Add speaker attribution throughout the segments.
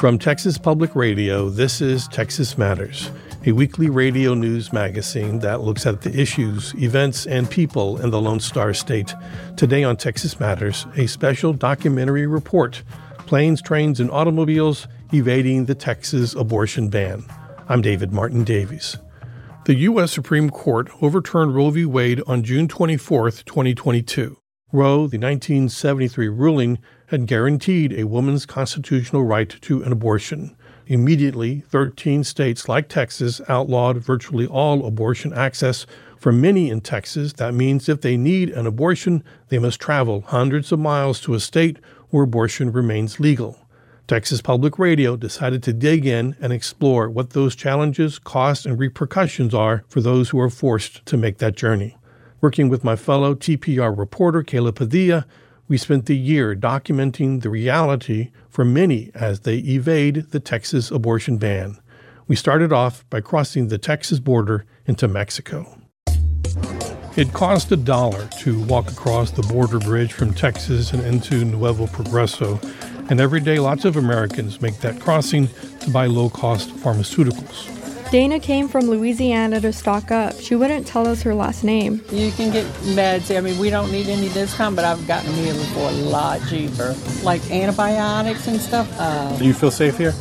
Speaker 1: From Texas Public Radio, this is Texas Matters, a weekly radio news magazine that looks at the issues, events, and people in the Lone Star State. Today on Texas Matters, a special documentary report Planes, Trains, and Automobiles Evading the Texas Abortion Ban. I'm David Martin Davies. The U.S. Supreme Court overturned Roe v. Wade on June 24, 2022. Roe, the 1973 ruling, had guaranteed a woman's constitutional right to an abortion. Immediately, 13 states like Texas outlawed virtually all abortion access. For many in Texas, that means if they need an abortion, they must travel hundreds of miles to a state where abortion remains legal. Texas Public Radio decided to dig in and explore what those challenges, costs, and repercussions are for those who are forced to make that journey. Working with my fellow TPR reporter, Kayla Padilla, we spent the year documenting the reality for many as they evade the Texas abortion ban. We started off by crossing the Texas border into Mexico. It cost a dollar to walk across the border bridge from Texas and into Nuevo Progreso, and every day lots of Americans make that crossing to buy low cost pharmaceuticals.
Speaker 2: Dana came from Louisiana to stock up. She wouldn't tell us her last name.
Speaker 3: You can get meds. I mean, we don't need any discount, but I've gotten them here before a lot cheaper. Like antibiotics and stuff. Uh,
Speaker 1: Do you feel safe here?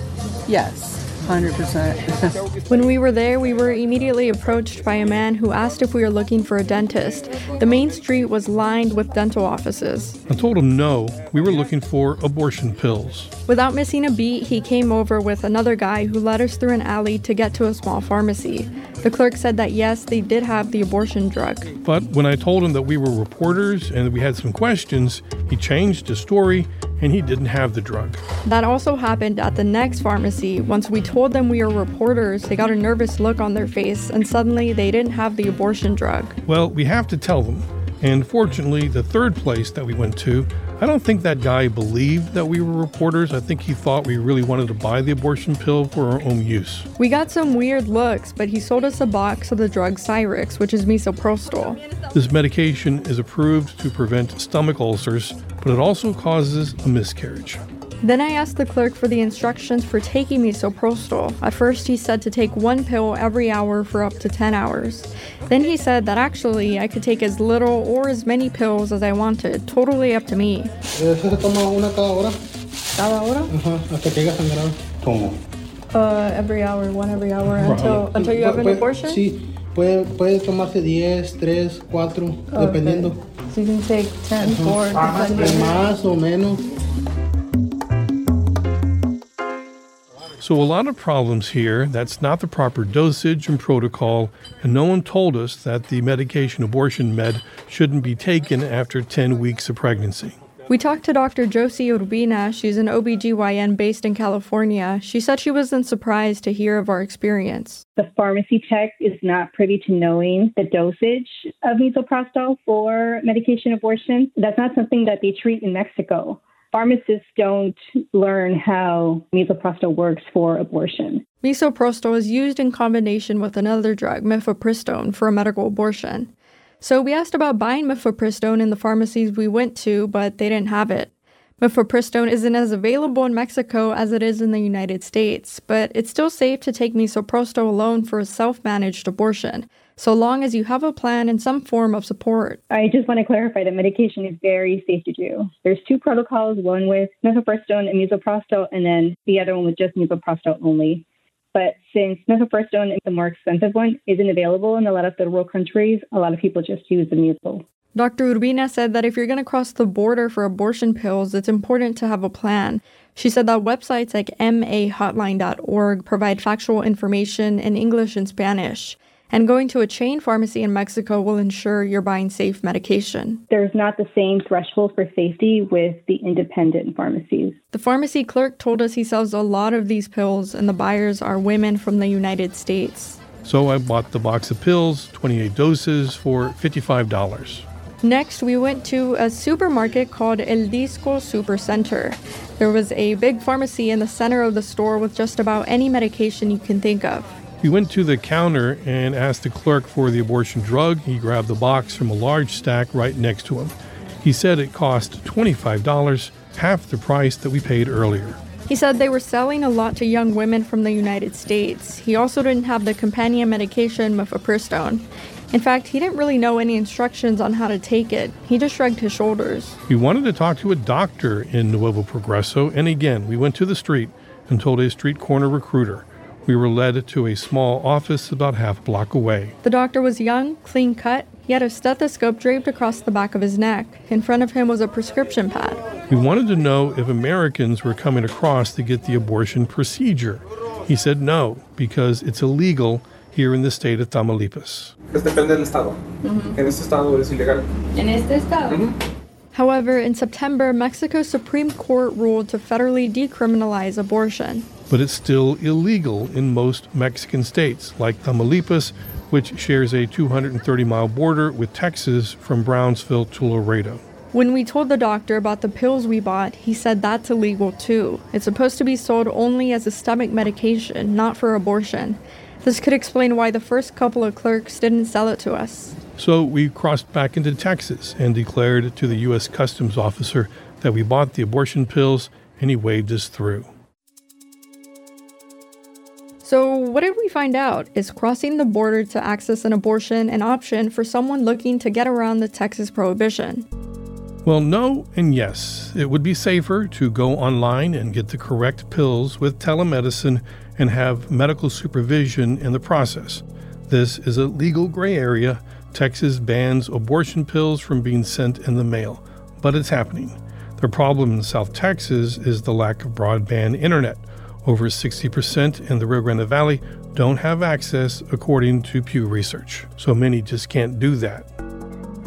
Speaker 3: Yes. 100%.
Speaker 2: when we were there, we were immediately approached by a man who asked if we were looking for a dentist. The main street was lined with dental offices.
Speaker 1: I told him no, we were looking for abortion pills.
Speaker 2: Without missing a beat, he came over with another guy who led us through an alley to get to a small pharmacy. The clerk said that yes, they did have the abortion drug.
Speaker 1: But when I told him that we were reporters and that we had some questions, he changed his story and he didn't have the drug.
Speaker 2: That also happened at the next pharmacy. Once we told them we were reporters, they got a nervous look on their face and suddenly they didn't have the abortion drug.
Speaker 1: Well, we have to tell them. And fortunately, the third place that we went to, I don't think that guy believed that we were reporters. I think he thought we really wanted to buy the abortion pill for our own use.
Speaker 2: We got some weird looks, but he sold us a box of the drug Cyrix, which is misoprostol.
Speaker 1: This medication is approved to prevent stomach ulcers, but it also causes a miscarriage.
Speaker 2: Then I asked the clerk for the instructions for taking misoprostol. At first, he said to take one pill every hour for up to 10 hours. Then he said that actually I could take as little or as many pills as I wanted, totally up to me. Uh, every hour, one every hour until until you have an abortion?
Speaker 4: Sí, puede, puede tomarse 10, 3, 4, dependiendo.
Speaker 2: So you can take 10, 4, depending.
Speaker 4: Más o menos.
Speaker 1: So, a lot of problems here. That's not the proper dosage and protocol, and no one told us that the medication abortion med shouldn't be taken after 10 weeks of pregnancy.
Speaker 2: We talked to Dr. Josie Urbina. She's an OBGYN based in California. She said she wasn't surprised to hear of our experience.
Speaker 5: The pharmacy tech is not privy to knowing the dosage of misoprostol for medication abortion. That's not something that they treat in Mexico. Pharmacists don't learn how misoprostol works for abortion.
Speaker 2: Misoprostol is used in combination with another drug, mifepristone, for a medical abortion. So we asked about buying mifepristone in the pharmacies we went to, but they didn't have it. Mifepristone isn't as available in Mexico as it is in the United States, but it's still safe to take misoprostol alone for a self-managed abortion, so long as you have a plan and some form of support.
Speaker 5: I just want to clarify that medication is very safe to do. There's two protocols, one with mifepristone and misoprostol, and then the other one with just misoprostol only. But since mifepristone, the more expensive one, isn't available in a lot of third world countries, a lot of people just use the miso.
Speaker 2: Dr. Urbina said that if you're going to cross the border for abortion pills, it's important to have a plan. She said that websites like mahotline.org provide factual information in English and Spanish. And going to a chain pharmacy in Mexico will ensure you're buying safe medication.
Speaker 5: There's not the same threshold for safety with the independent pharmacies.
Speaker 2: The pharmacy clerk told us he sells a lot of these pills, and the buyers are women from the United States.
Speaker 1: So I bought the box of pills, 28 doses, for $55.
Speaker 2: Next, we went to a supermarket called El Disco Supercenter. There was a big pharmacy in the center of the store with just about any medication you can think of.
Speaker 1: We went to the counter and asked the clerk for the abortion drug. He grabbed the box from a large stack right next to him. He said it cost $25, half the price that we paid earlier.
Speaker 2: He said they were selling a lot to young women from the United States. He also didn't have the companion medication mifepristone. In fact, he didn't really know any instructions on how to take it. He just shrugged his shoulders.
Speaker 1: We wanted to talk to a doctor in Nuevo Progreso, and again, we went to the street and told a street corner recruiter. We were led to a small office about half a block away.
Speaker 2: The doctor was young, clean cut. He had a stethoscope draped across the back of his neck. In front of him was a prescription pad.
Speaker 1: We wanted to know if Americans were coming across to get the abortion procedure. He said no, because it's illegal here in the state of Tamaulipas.
Speaker 6: Depende del estado. Mm-hmm. En este estado es ilegal.
Speaker 2: En este estado. However, in September, Mexico's Supreme Court ruled to federally decriminalize abortion.
Speaker 1: But it's still illegal in most Mexican states, like Tamaulipas, which shares a 230 mile border with Texas from Brownsville to Laredo.
Speaker 2: When we told the doctor about the pills we bought, he said that's illegal too. It's supposed to be sold only as a stomach medication, not for abortion. This could explain why the first couple of clerks didn't sell it to us.
Speaker 1: So we crossed back into Texas and declared to the U.S. Customs officer that we bought the abortion pills and he waved us through.
Speaker 2: So, what did we find out? Is crossing the border to access an abortion an option for someone looking to get around the Texas prohibition?
Speaker 1: Well, no and yes. It would be safer to go online and get the correct pills with telemedicine and have medical supervision in the process. This is a legal gray area. Texas bans abortion pills from being sent in the mail, but it's happening. The problem in South Texas is the lack of broadband internet. Over 60% in the Rio Grande Valley don't have access, according to Pew Research. So many just can't do that.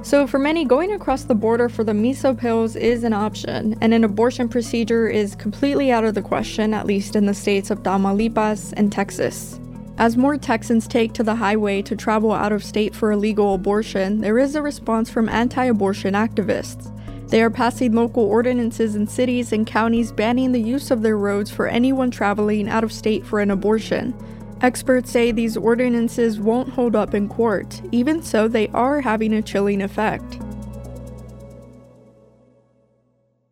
Speaker 2: So, for many, going across the border for the miso pills is an option, and an abortion procedure is completely out of the question, at least in the states of Tamaulipas and Texas. As more Texans take to the highway to travel out of state for illegal abortion, there is a response from anti abortion activists. They are passing local ordinances in cities and counties banning the use of their roads for anyone traveling out of state for an abortion. Experts say these ordinances won't hold up in court, even so, they are having a chilling effect.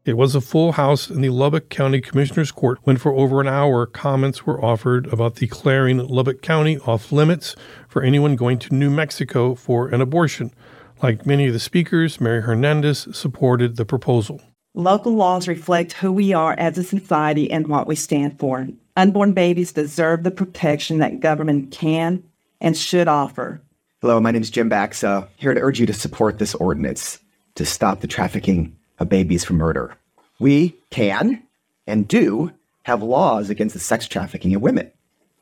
Speaker 1: It was a full house in the Lubbock County Commissioner's Court when, for over an hour, comments were offered about declaring Lubbock County off limits for anyone going to New Mexico for an abortion. Like many of the speakers, Mary Hernandez supported the proposal.
Speaker 7: Local laws reflect who we are as a society and what we stand for. Unborn babies deserve the protection that government can and should offer.
Speaker 8: Hello, my name is Jim Baxa, here to urge you to support this ordinance to stop the trafficking of babies for murder. We can and do have laws against the sex trafficking of women.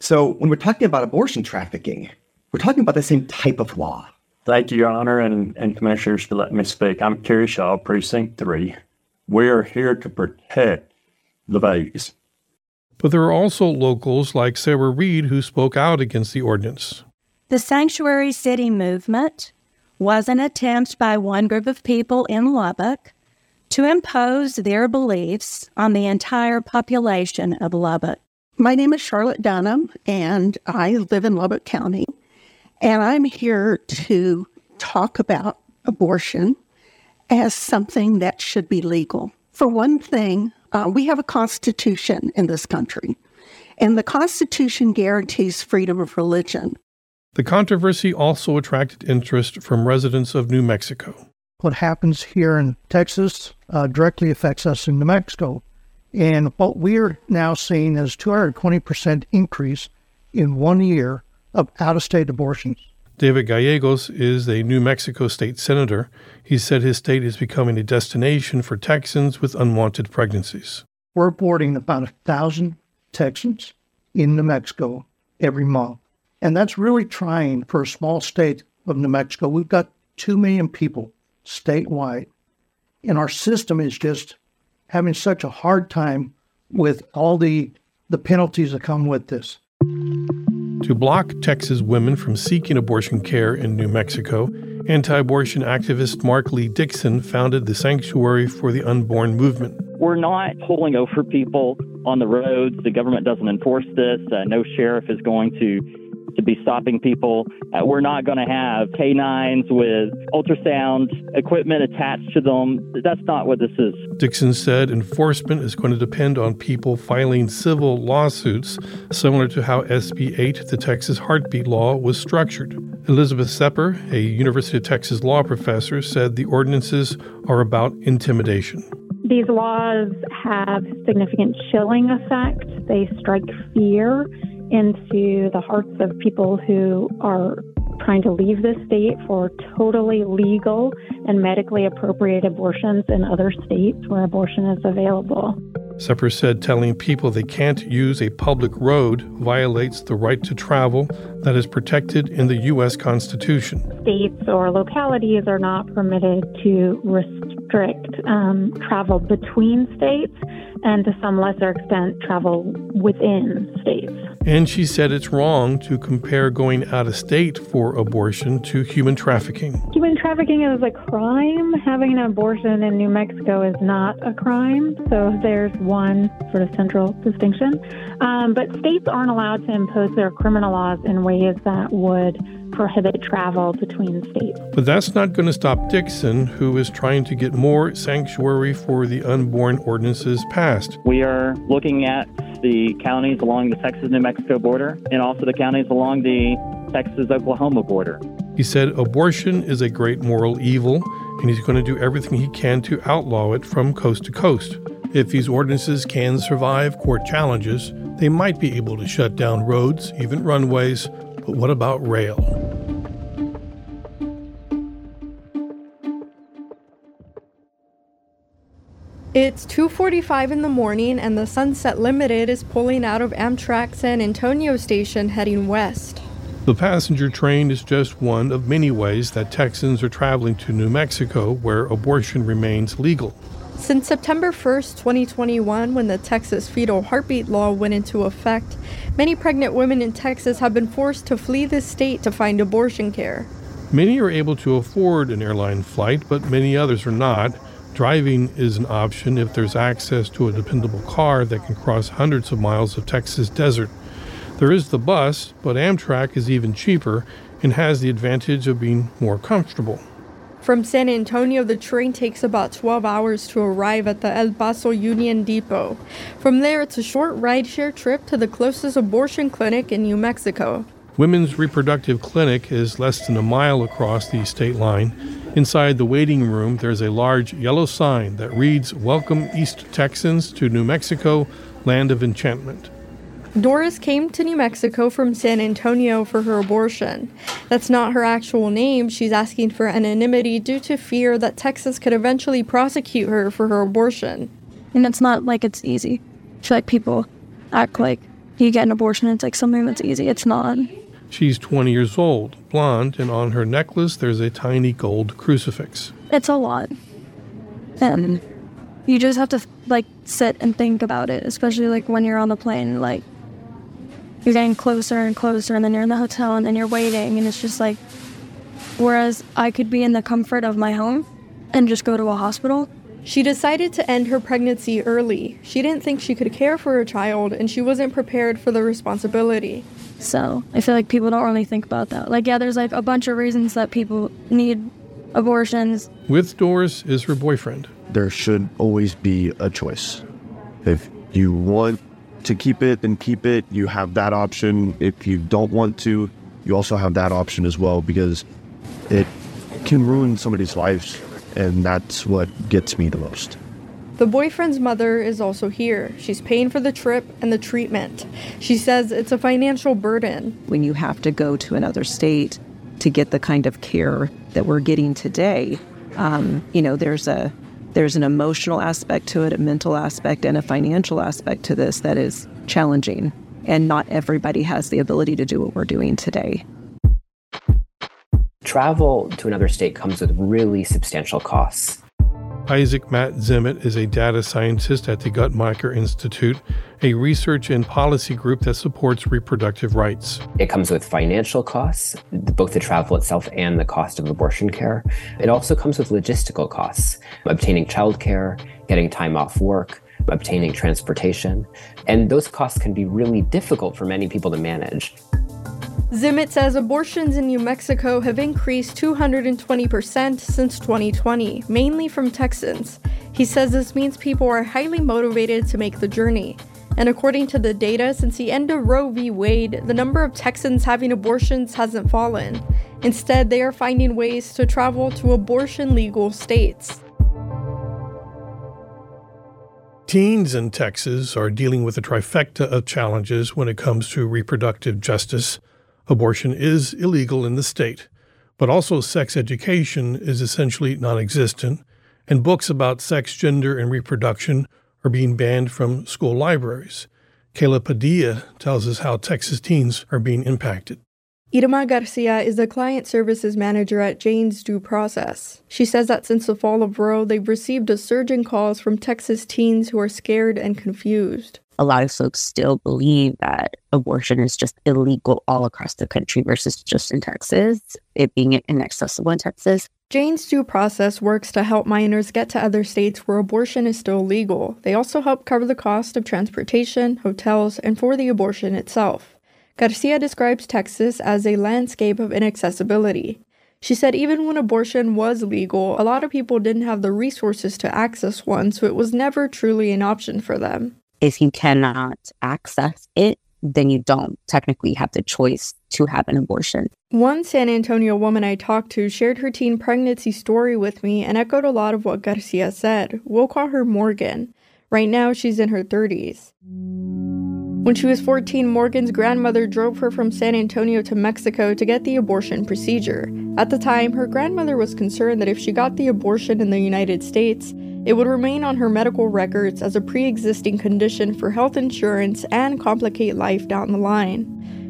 Speaker 8: So when we're talking about abortion trafficking, we're talking about the same type of law.
Speaker 9: Thank you, Your Honor and, and Commissioners, for letting me speak. I'm Kerry Shaw, Precinct 3. We are here to protect the babies.
Speaker 1: But there are also locals like Sarah Reed who spoke out against the ordinance.
Speaker 10: The Sanctuary City movement was an attempt by one group of people in Lubbock to impose their beliefs on the entire population of Lubbock.
Speaker 11: My name is Charlotte Dunham, and I live in Lubbock County. And I'm here to talk about abortion as something that should be legal. For one thing, uh, we have a constitution in this country, and the Constitution guarantees freedom of religion.
Speaker 1: The controversy also attracted interest from residents of New Mexico.
Speaker 12: What happens here in Texas uh, directly affects us in New Mexico. And what we're now seeing is 220% increase in one year of out of state abortions.
Speaker 1: David Gallegos is a New Mexico state senator. He said his state is becoming a destination for Texans with unwanted pregnancies.
Speaker 12: We're aborting about a thousand Texans in New Mexico every month. And that's really trying for a small state of New Mexico. We've got 2 million people statewide. And our system is just having such a hard time with all the, the penalties that come with this.
Speaker 1: To block Texas women from seeking abortion care in New Mexico, anti abortion activist Mark Lee Dickson founded the Sanctuary for the Unborn movement.
Speaker 13: We're not pulling over people on the roads. The government doesn't enforce this. Uh, no sheriff is going to to be stopping people. Uh, we're not going to have canines with ultrasound equipment attached to them. That's not what this is.
Speaker 1: Dickson said enforcement is going to depend on people filing civil lawsuits, similar to how SB 8, the Texas heartbeat law, was structured. Elizabeth Sepper, a University of Texas law professor, said the ordinances are about intimidation.
Speaker 14: These laws have significant chilling effect. They strike fear into the hearts of people who are trying to leave the state for totally legal and medically appropriate abortions in other states where abortion is available.
Speaker 1: Sepper said telling people they can't use a public road violates the right to travel that is protected in the U.S. Constitution.
Speaker 14: States or localities are not permitted to restrict um, travel between states and to some lesser extent travel within states.
Speaker 1: And she said it's wrong to compare going out of state for abortion to human trafficking.
Speaker 14: Human trafficking is a crime. Having an abortion in New Mexico is not a crime. So there's one sort of central distinction. Um, but states aren't allowed to impose their criminal laws in ways that would prohibit travel between states.
Speaker 1: But that's not going to stop Dickson, who is trying to get more sanctuary for the unborn ordinances passed.
Speaker 13: We are looking at the counties along the Texas New Mexico border and also the counties along the Texas Oklahoma border.
Speaker 1: He said abortion is a great moral evil, and he's going to do everything he can to outlaw it from coast to coast. If these ordinances can survive court challenges, they might be able to shut down roads, even runways, but what about rail?
Speaker 2: It's 2:45 in the morning and the Sunset Limited is pulling out of Amtrak San Antonio station heading west.
Speaker 1: The passenger train is just one of many ways that Texans are traveling to New Mexico where abortion remains legal.
Speaker 2: Since September 1st, 2021, when the Texas fetal heartbeat law went into effect, many pregnant women in Texas have been forced to flee the state to find abortion care.
Speaker 1: Many are able to afford an airline flight, but many others are not. Driving is an option if there's access to a dependable car that can cross hundreds of miles of Texas desert. There is the bus, but Amtrak is even cheaper and has the advantage of being more comfortable.
Speaker 2: From San Antonio, the train takes about 12 hours to arrive at the El Paso Union Depot. From there, it's a short rideshare trip to the closest abortion clinic in New Mexico.
Speaker 1: Women's Reproductive Clinic is less than a mile across the state line. Inside the waiting room, there's a large yellow sign that reads Welcome East Texans to New Mexico, Land of Enchantment.
Speaker 2: Doris came to New Mexico from San Antonio for her abortion. That's not her actual name. She's asking for anonymity due to fear that Texas could eventually prosecute her for her abortion.
Speaker 15: And it's not like it's easy. I feel like people act like you get an abortion, it's like something that's easy. It's not.
Speaker 1: She's 20 years old, blonde, and on her necklace there's a tiny gold crucifix.
Speaker 15: It's a lot. And you just have to like sit and think about it, especially like when you're on the plane. Like you're getting closer and closer, and then you're in the hotel, and then you're waiting, and it's just like. Whereas I could be in the comfort of my home and just go to a hospital.
Speaker 2: She decided to end her pregnancy early. She didn't think she could care for her child, and she wasn't prepared for the responsibility.
Speaker 15: So I feel like people don't really think about that. Like, yeah, there's like a bunch of reasons that people need abortions.
Speaker 1: With Doris is her boyfriend.
Speaker 16: There should always be a choice. If you want to keep it, then keep it. You have that option. If you don't want to, you also have that option as well because it can ruin somebody's lives. And that's what gets me the most.
Speaker 2: The boyfriend's mother is also here. She's paying for the trip and the treatment. She says it's a financial burden.
Speaker 17: When you have to go to another state to get the kind of care that we're getting today, um, you know, there's a there's an emotional aspect to it, a mental aspect, and a financial aspect to this that is challenging. And not everybody has the ability to do what we're doing today.
Speaker 18: Travel to another state comes with really substantial costs.
Speaker 1: Isaac Maddow-Zimet is a data scientist at the Guttmacher Institute, a research and policy group that supports reproductive rights.
Speaker 18: It comes with financial costs, both the travel itself and the cost of abortion care. It also comes with logistical costs, obtaining childcare, getting time off work, obtaining transportation. And those costs can be really difficult for many people to manage.
Speaker 2: Zimet says abortions in New Mexico have increased 220% since 2020, mainly from Texans. He says this means people are highly motivated to make the journey. And according to the data, since the end of Roe v. Wade, the number of Texans having abortions hasn't fallen. Instead, they are finding ways to travel to abortion legal states.
Speaker 1: Teens in Texas are dealing with a trifecta of challenges when it comes to reproductive justice. Abortion is illegal in the state, but also sex education is essentially non existent, and books about sex, gender, and reproduction are being banned from school libraries. Kayla Padilla tells us how Texas teens are being impacted.
Speaker 2: Irma Garcia is the client services manager at Jane's Due Process. She says that since the fall of Roe, they've received a surge in calls from Texas teens who are scared and confused.
Speaker 19: A lot of folks still believe that abortion is just illegal all across the country versus just in Texas, it being inaccessible in Texas.
Speaker 2: Jane's Due Process works to help minors get to other states where abortion is still legal. They also help cover the cost of transportation, hotels, and for the abortion itself. Garcia describes Texas as a landscape of inaccessibility. She said even when abortion was legal, a lot of people didn't have the resources to access one, so it was never truly an option for them.
Speaker 19: If you cannot access it, then you don't technically have the choice to have an abortion.
Speaker 2: One San Antonio woman I talked to shared her teen pregnancy story with me and echoed a lot of what Garcia said. We'll call her Morgan. Right now, she's in her 30s. When she was 14, Morgan's grandmother drove her from San Antonio to Mexico to get the abortion procedure. At the time, her grandmother was concerned that if she got the abortion in the United States, it would remain on her medical records as a pre existing condition for health insurance and complicate life down the line.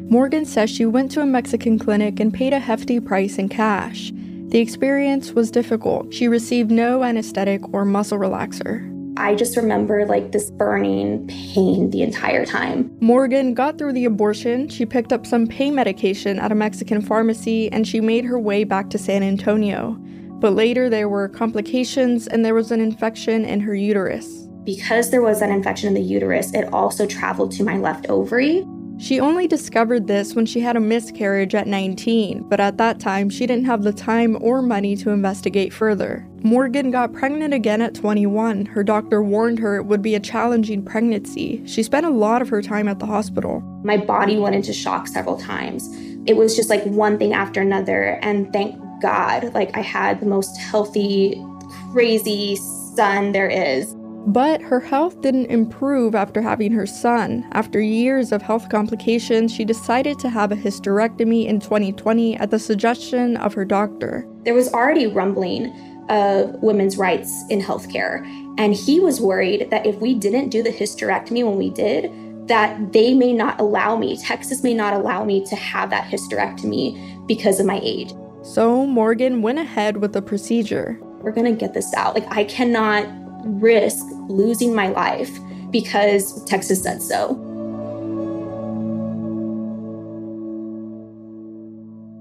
Speaker 2: Morgan says she went to a Mexican clinic and paid a hefty price in cash. The experience was difficult. She received no anesthetic or muscle relaxer.
Speaker 20: I just remember like this burning pain the entire time.
Speaker 2: Morgan got through the abortion. She picked up some pain medication at a Mexican pharmacy and she made her way back to San Antonio. But later there were complications and there was an infection in her uterus.
Speaker 20: Because there was an infection in the uterus, it also traveled to my left ovary.
Speaker 2: She only discovered this when she had a miscarriage at 19, but at that time she didn't have the time or money to investigate further. Morgan got pregnant again at 21. Her doctor warned her it would be a challenging pregnancy. She spent a lot of her time at the hospital.
Speaker 20: My body went into shock several times. It was just like one thing after another, and thank God, like I had the most healthy, crazy son there is.
Speaker 2: But her health didn't improve after having her son. After years of health complications, she decided to have a hysterectomy in 2020 at the suggestion of her doctor.
Speaker 20: There was already rumbling of women's rights in healthcare, and he was worried that if we didn't do the hysterectomy when we did, that they may not allow me, Texas may not allow me to have that hysterectomy because of my age.
Speaker 2: So Morgan went ahead with the procedure.
Speaker 20: We're gonna get this out. Like, I cannot risk losing my life because Texas said so.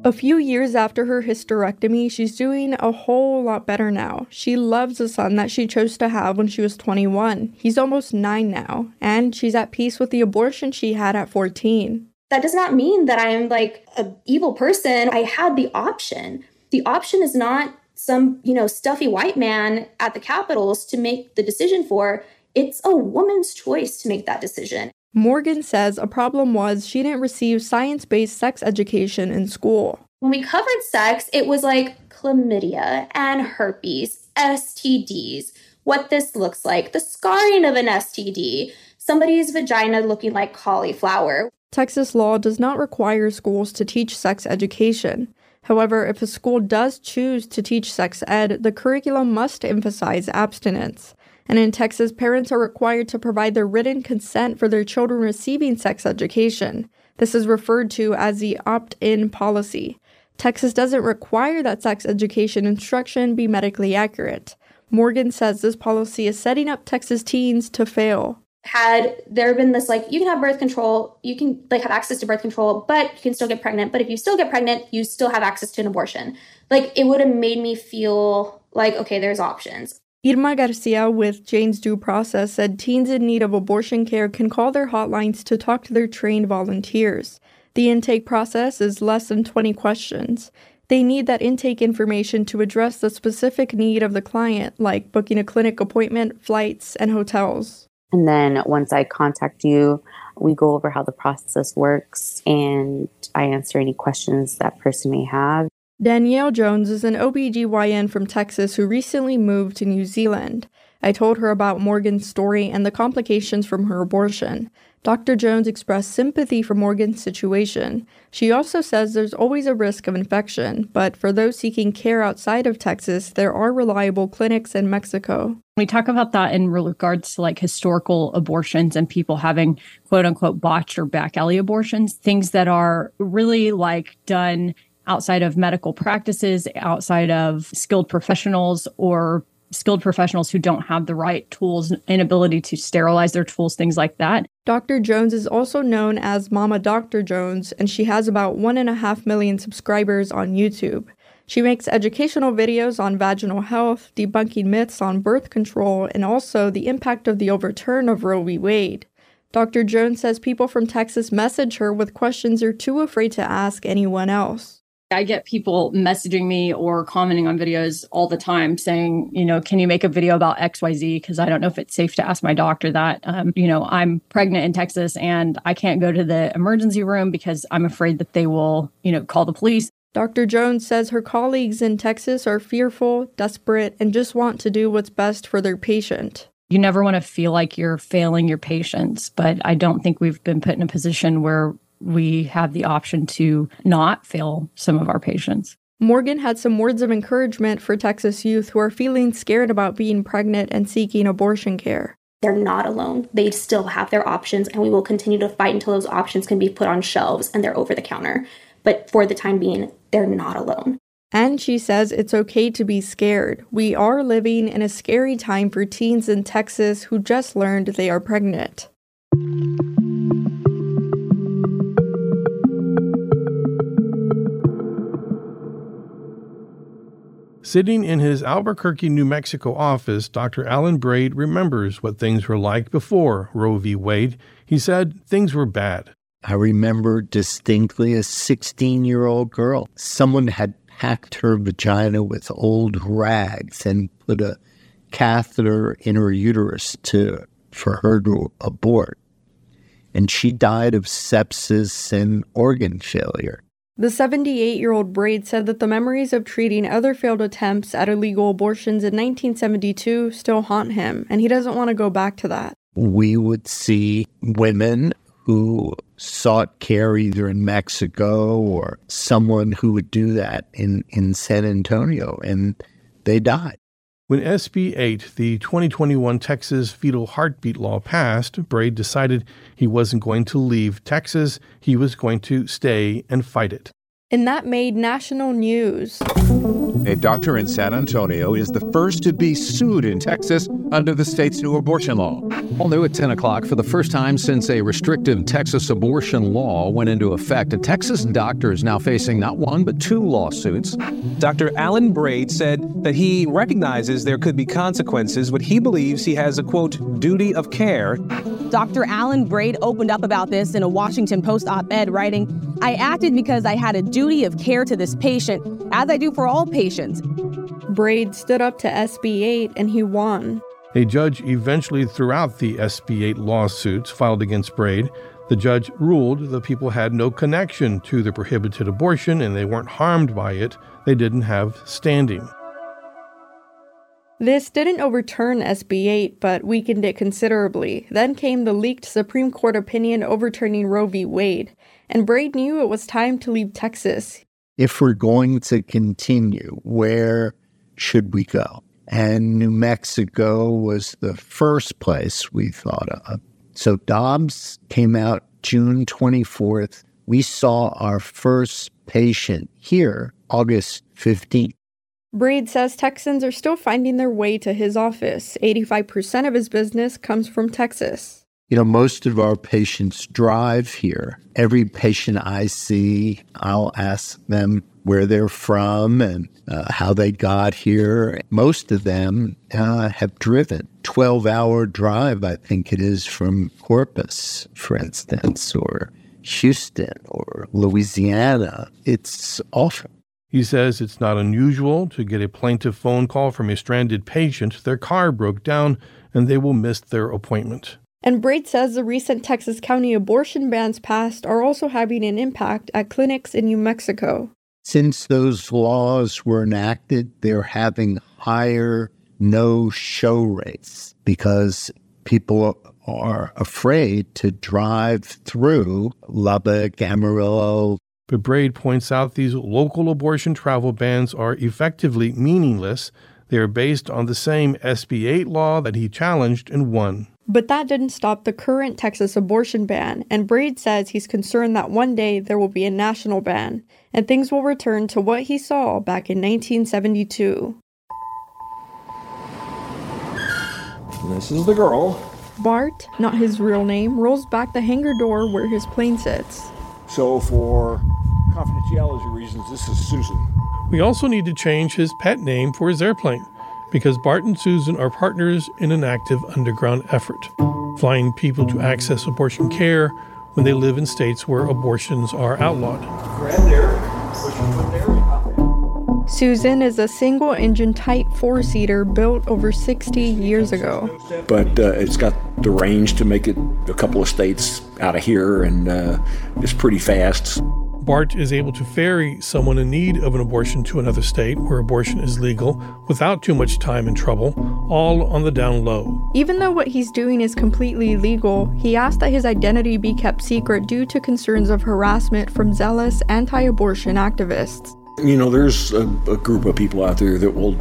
Speaker 2: A few years after her hysterectomy, she's doing a whole lot better now. She loves the son that she chose to have when she was 21. He's almost 9 now, and she's at peace with the abortion she had at 14.
Speaker 20: That does not mean that I am like an evil person. I had the option. The option is not some, you know, stuffy white man at the Capitals to make the decision for. It's a woman's choice to make that decision.
Speaker 2: Morgan says a problem was she didn't receive science based sex education in school.
Speaker 20: When we covered sex, it was like chlamydia and herpes, STDs, what this looks like, the scarring of an STD, somebody's vagina looking like cauliflower.
Speaker 2: Texas law does not require schools to teach sex education. However, if a school does choose to teach sex ed, the curriculum must emphasize abstinence. And in Texas, parents are required to provide their written consent for their children receiving sex education. This is referred to as the opt in policy. Texas doesn't require that sex education instruction be medically accurate. Morgan says this policy is setting up Texas teens to fail
Speaker 20: had there been this like you can have birth control you can like have access to birth control but you can still get pregnant but if you still get pregnant you still have access to an abortion like it would have made me feel like okay there's options
Speaker 2: Irma Garcia with Jane's Due Process said teens in need of abortion care can call their hotlines to talk to their trained volunteers. The intake process is less than 20 questions. They need that intake information to address the specific need of the client, like booking a clinic appointment, flights, and hotels.
Speaker 19: And then once I contact you, we go over how the process works and I answer any questions that person may have.
Speaker 2: Danielle Jones is an OBGYN from Texas who recently moved to New Zealand. I told her about Morgan's story and the complications from her abortion. Dr. Jones expressed sympathy for Morgan's situation. She also says there's always a risk of infection, but for those seeking care outside of Texas, there are reliable clinics in Mexico.
Speaker 21: We talk about that in regards to like historical abortions and people having quote unquote botched or back alley abortions, things that are really like done outside of medical practices, outside of skilled professionals or skilled professionals who don't have the right tools and ability to sterilize their tools, things like that.
Speaker 2: Dr. Jones is also known as Mama Dr. Jones, and she has about one and a half million subscribers on YouTube. She makes educational videos on vaginal health, debunking myths on birth control, and also the impact of the overturn of Roe v. Wade. Dr. Jones says people from Texas message her with questions they're too afraid to ask anyone else.
Speaker 21: I get people messaging me or commenting on videos all the time saying, you know, can you make a video about XYZ? Because I don't know if it's safe to ask my doctor that. Um, you know, I'm pregnant in Texas and I can't go to the emergency room because I'm afraid that they will, you know, call the police.
Speaker 2: Dr. Jones says her colleagues in Texas are fearful, desperate, and just want to do what's best for their patient.
Speaker 21: You never want to feel like you're failing your patients, but I don't think we've been put in a position where we have the option to not fail some of our patients.
Speaker 2: Morgan had some words of encouragement for Texas youth who are feeling scared about being pregnant and seeking abortion care.
Speaker 20: They're not alone. They still have their options, and we will continue to fight until those options can be put on shelves and they're over the counter. But for the time being, they're not alone.
Speaker 2: And she says it's okay to be scared. We are living in a scary time for teens in Texas who just learned they are pregnant.
Speaker 1: Sitting in his Albuquerque, New Mexico office, Dr. Alan Braid remembers what things were like before Roe v. Wade. He said things were bad.
Speaker 22: I remember distinctly a 16 year old girl. Someone had packed her vagina with old rags and put a catheter in her uterus to for her to abort. And she died of sepsis and organ failure.
Speaker 2: The 78 year old Braid said that the memories of treating other failed attempts at illegal abortions in 1972 still haunt him, and he doesn't want to go back to that.
Speaker 22: We would see women who sought care either in Mexico or someone who would do that in, in San Antonio, and they died.
Speaker 1: When SB 8, the 2021 Texas fetal heartbeat law, passed, Braid decided he wasn't going to leave Texas, he was going to stay and fight it.
Speaker 2: And that made national news.
Speaker 23: A doctor in San Antonio is the first to be sued in Texas under the state's new abortion law.
Speaker 24: All new at 10 o'clock. For the first time since a restrictive Texas abortion law went into effect, a Texas doctor is now facing not one, but two lawsuits.
Speaker 25: Dr. Alan Braid said that he recognizes there could be consequences, but he believes he has a quote, duty of care.
Speaker 26: Dr. Alan Braid opened up about this in a Washington Post op ed, writing, I acted because I had a duty of care to this patient, as I do for all patients.
Speaker 2: Braid stood up to SB 8 and he won.
Speaker 1: A judge eventually threw out the SB 8 lawsuits filed against Braid. The judge ruled the people had no connection to the prohibited abortion and they weren't harmed by it. They didn't have standing.
Speaker 2: This didn't overturn SB 8, but weakened it considerably. Then came the leaked Supreme Court opinion overturning Roe v. Wade, and Braid knew it was time to leave Texas.
Speaker 22: If we're going to continue, where should we go? And New Mexico was the first place we thought of. So Dobbs came out June 24th. We saw our first patient here August 15th.
Speaker 2: Braid says Texans are still finding their way to his office. 85% of his business comes from Texas.
Speaker 22: You know, most of our patients drive here. Every patient I see, I'll ask them where they're from and uh, how they got here. Most of them uh, have driven. 12 hour drive, I think it is, from Corpus, for instance, or Houston or Louisiana, it's awful.
Speaker 1: He says it's not unusual to get a plaintive phone call from a stranded patient. Their car broke down and they will miss their appointment.
Speaker 2: And Braid says the recent Texas County abortion bans passed are also having an impact at clinics in New Mexico.
Speaker 22: Since those laws were enacted, they're having higher no show rates because people are afraid to drive through Lubbock, Amarillo.
Speaker 1: But Braid points out these local abortion travel bans are effectively meaningless. They are based on the same SB 8 law that he challenged and won.
Speaker 2: But that didn't stop the current Texas abortion ban, and Braid says he's concerned that one day there will be a national ban, and things will return to what he saw back in 1972.
Speaker 27: This is the girl.
Speaker 2: Bart, not his real name, rolls back the hangar door where his plane sits.
Speaker 27: So, for confidentiality reasons, this is Susan.
Speaker 1: We also need to change his pet name for his airplane because Bart and Susan are partners in an active underground effort, flying people to access abortion care when they live in states where abortions are outlawed.
Speaker 27: Grab there, push your foot there,
Speaker 2: Susan is a single engine Type 4 seater built over 60 years ago.
Speaker 27: But uh, it's got the range to make it a couple of states out of here, and uh, it's pretty fast.
Speaker 1: Bart is able to ferry someone in need of an abortion to another state where abortion is legal without too much time and trouble, all on the down low.
Speaker 2: Even though what he's doing is completely legal, he asked that his identity be kept secret due to concerns of harassment from zealous anti abortion activists.
Speaker 27: You know, there's a, a group of people out there that will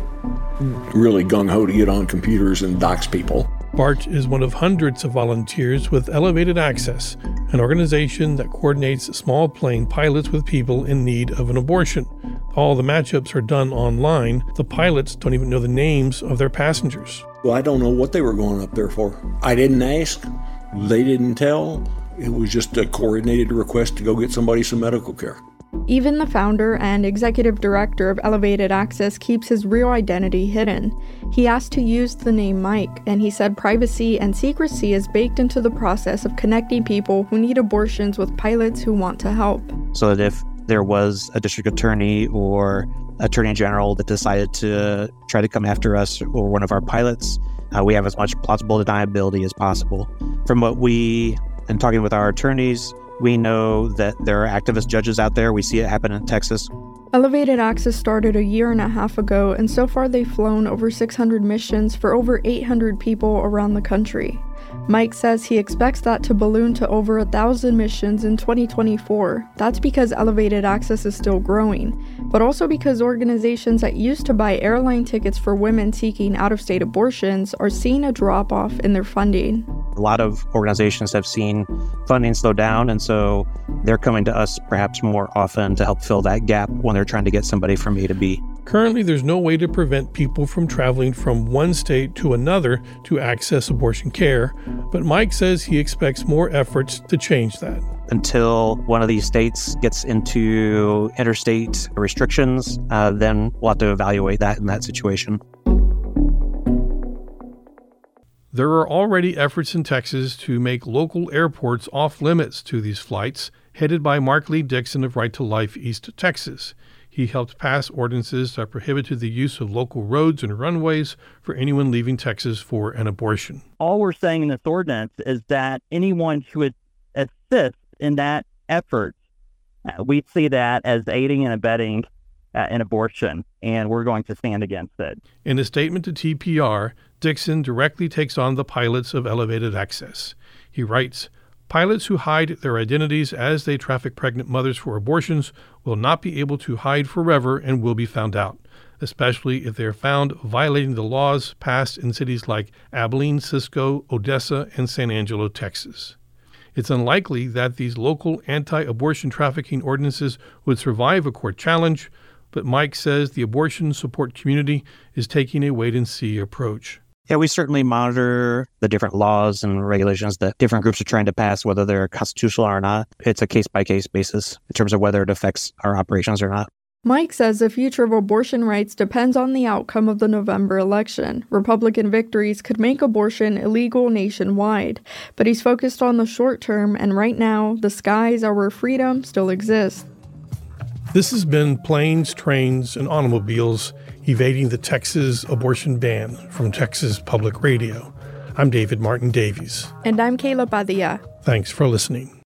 Speaker 27: really gung ho to get on computers and dox people.
Speaker 1: BART is one of hundreds of volunteers with Elevated Access, an organization that coordinates small plane pilots with people in need of an abortion. All the matchups are done online. The pilots don't even know the names of their passengers.
Speaker 27: Well, I don't know what they were going up there for. I didn't ask, they didn't tell. It was just a coordinated request to go get somebody some medical care.
Speaker 2: Even the founder and executive director of Elevated Access keeps his real identity hidden. He asked to use the name Mike, and he said privacy and secrecy is baked into the process of connecting people who need abortions with pilots who want to help.
Speaker 28: So that if there was a district attorney or attorney general that decided to try to come after us or one of our pilots, uh, we have as much plausible deniability as possible. From what we, and talking with our attorneys, we know that there are activist judges out there. We see it happen in Texas.
Speaker 2: Elevated Access started a year and a half ago, and so far they've flown over 600 missions for over 800 people around the country. Mike says he expects that to balloon to over a thousand missions in 2024. That's because Elevated Access is still growing, but also because organizations that used to buy airline tickets for women seeking out of state abortions are seeing a drop off in their funding.
Speaker 28: A lot of organizations have seen funding slow down, and so they're coming to us perhaps more often to help fill that gap when they're trying to get somebody from A to B.
Speaker 1: Currently, there's no way to prevent people from traveling from one state to another to access abortion care, but Mike says he expects more efforts to change that.
Speaker 28: Until one of these states gets into interstate restrictions, uh, then we'll have to evaluate that in that situation.
Speaker 1: There are already efforts in Texas to make local airports off limits to these flights, headed by Mark Lee Dickson of Right to Life East Texas. He helped pass ordinances that prohibited the use of local roads and runways for anyone leaving Texas for an abortion.
Speaker 29: All we're saying in this ordinance is that anyone who would assist in that effort, uh, we see that as aiding and abetting uh, an abortion, and we're going to stand against it.
Speaker 1: In a statement to TPR, Dickson directly takes on the pilots of Elevated Access. He writes, Pilots who hide their identities as they traffic pregnant mothers for abortions will not be able to hide forever and will be found out, especially if they are found violating the laws passed in cities like Abilene, Cisco, Odessa, and San Angelo, Texas. It's unlikely that these local anti abortion trafficking ordinances would survive a court challenge, but Mike says the abortion support community is taking a wait and see approach.
Speaker 28: Yeah, we certainly monitor the different laws and regulations that different groups are trying to pass, whether they're constitutional or not. It's a case by case basis in terms of whether it affects our operations or not.
Speaker 2: Mike says the future of abortion rights depends on the outcome of the November election. Republican victories could make abortion illegal nationwide, but he's focused on the short term, and right now, the skies are where freedom still exists.
Speaker 1: This has been Planes, Trains, and Automobiles evading the Texas abortion ban from Texas Public Radio. I'm David Martin Davies.
Speaker 2: And I'm Kayla Padilla.
Speaker 1: Thanks for listening.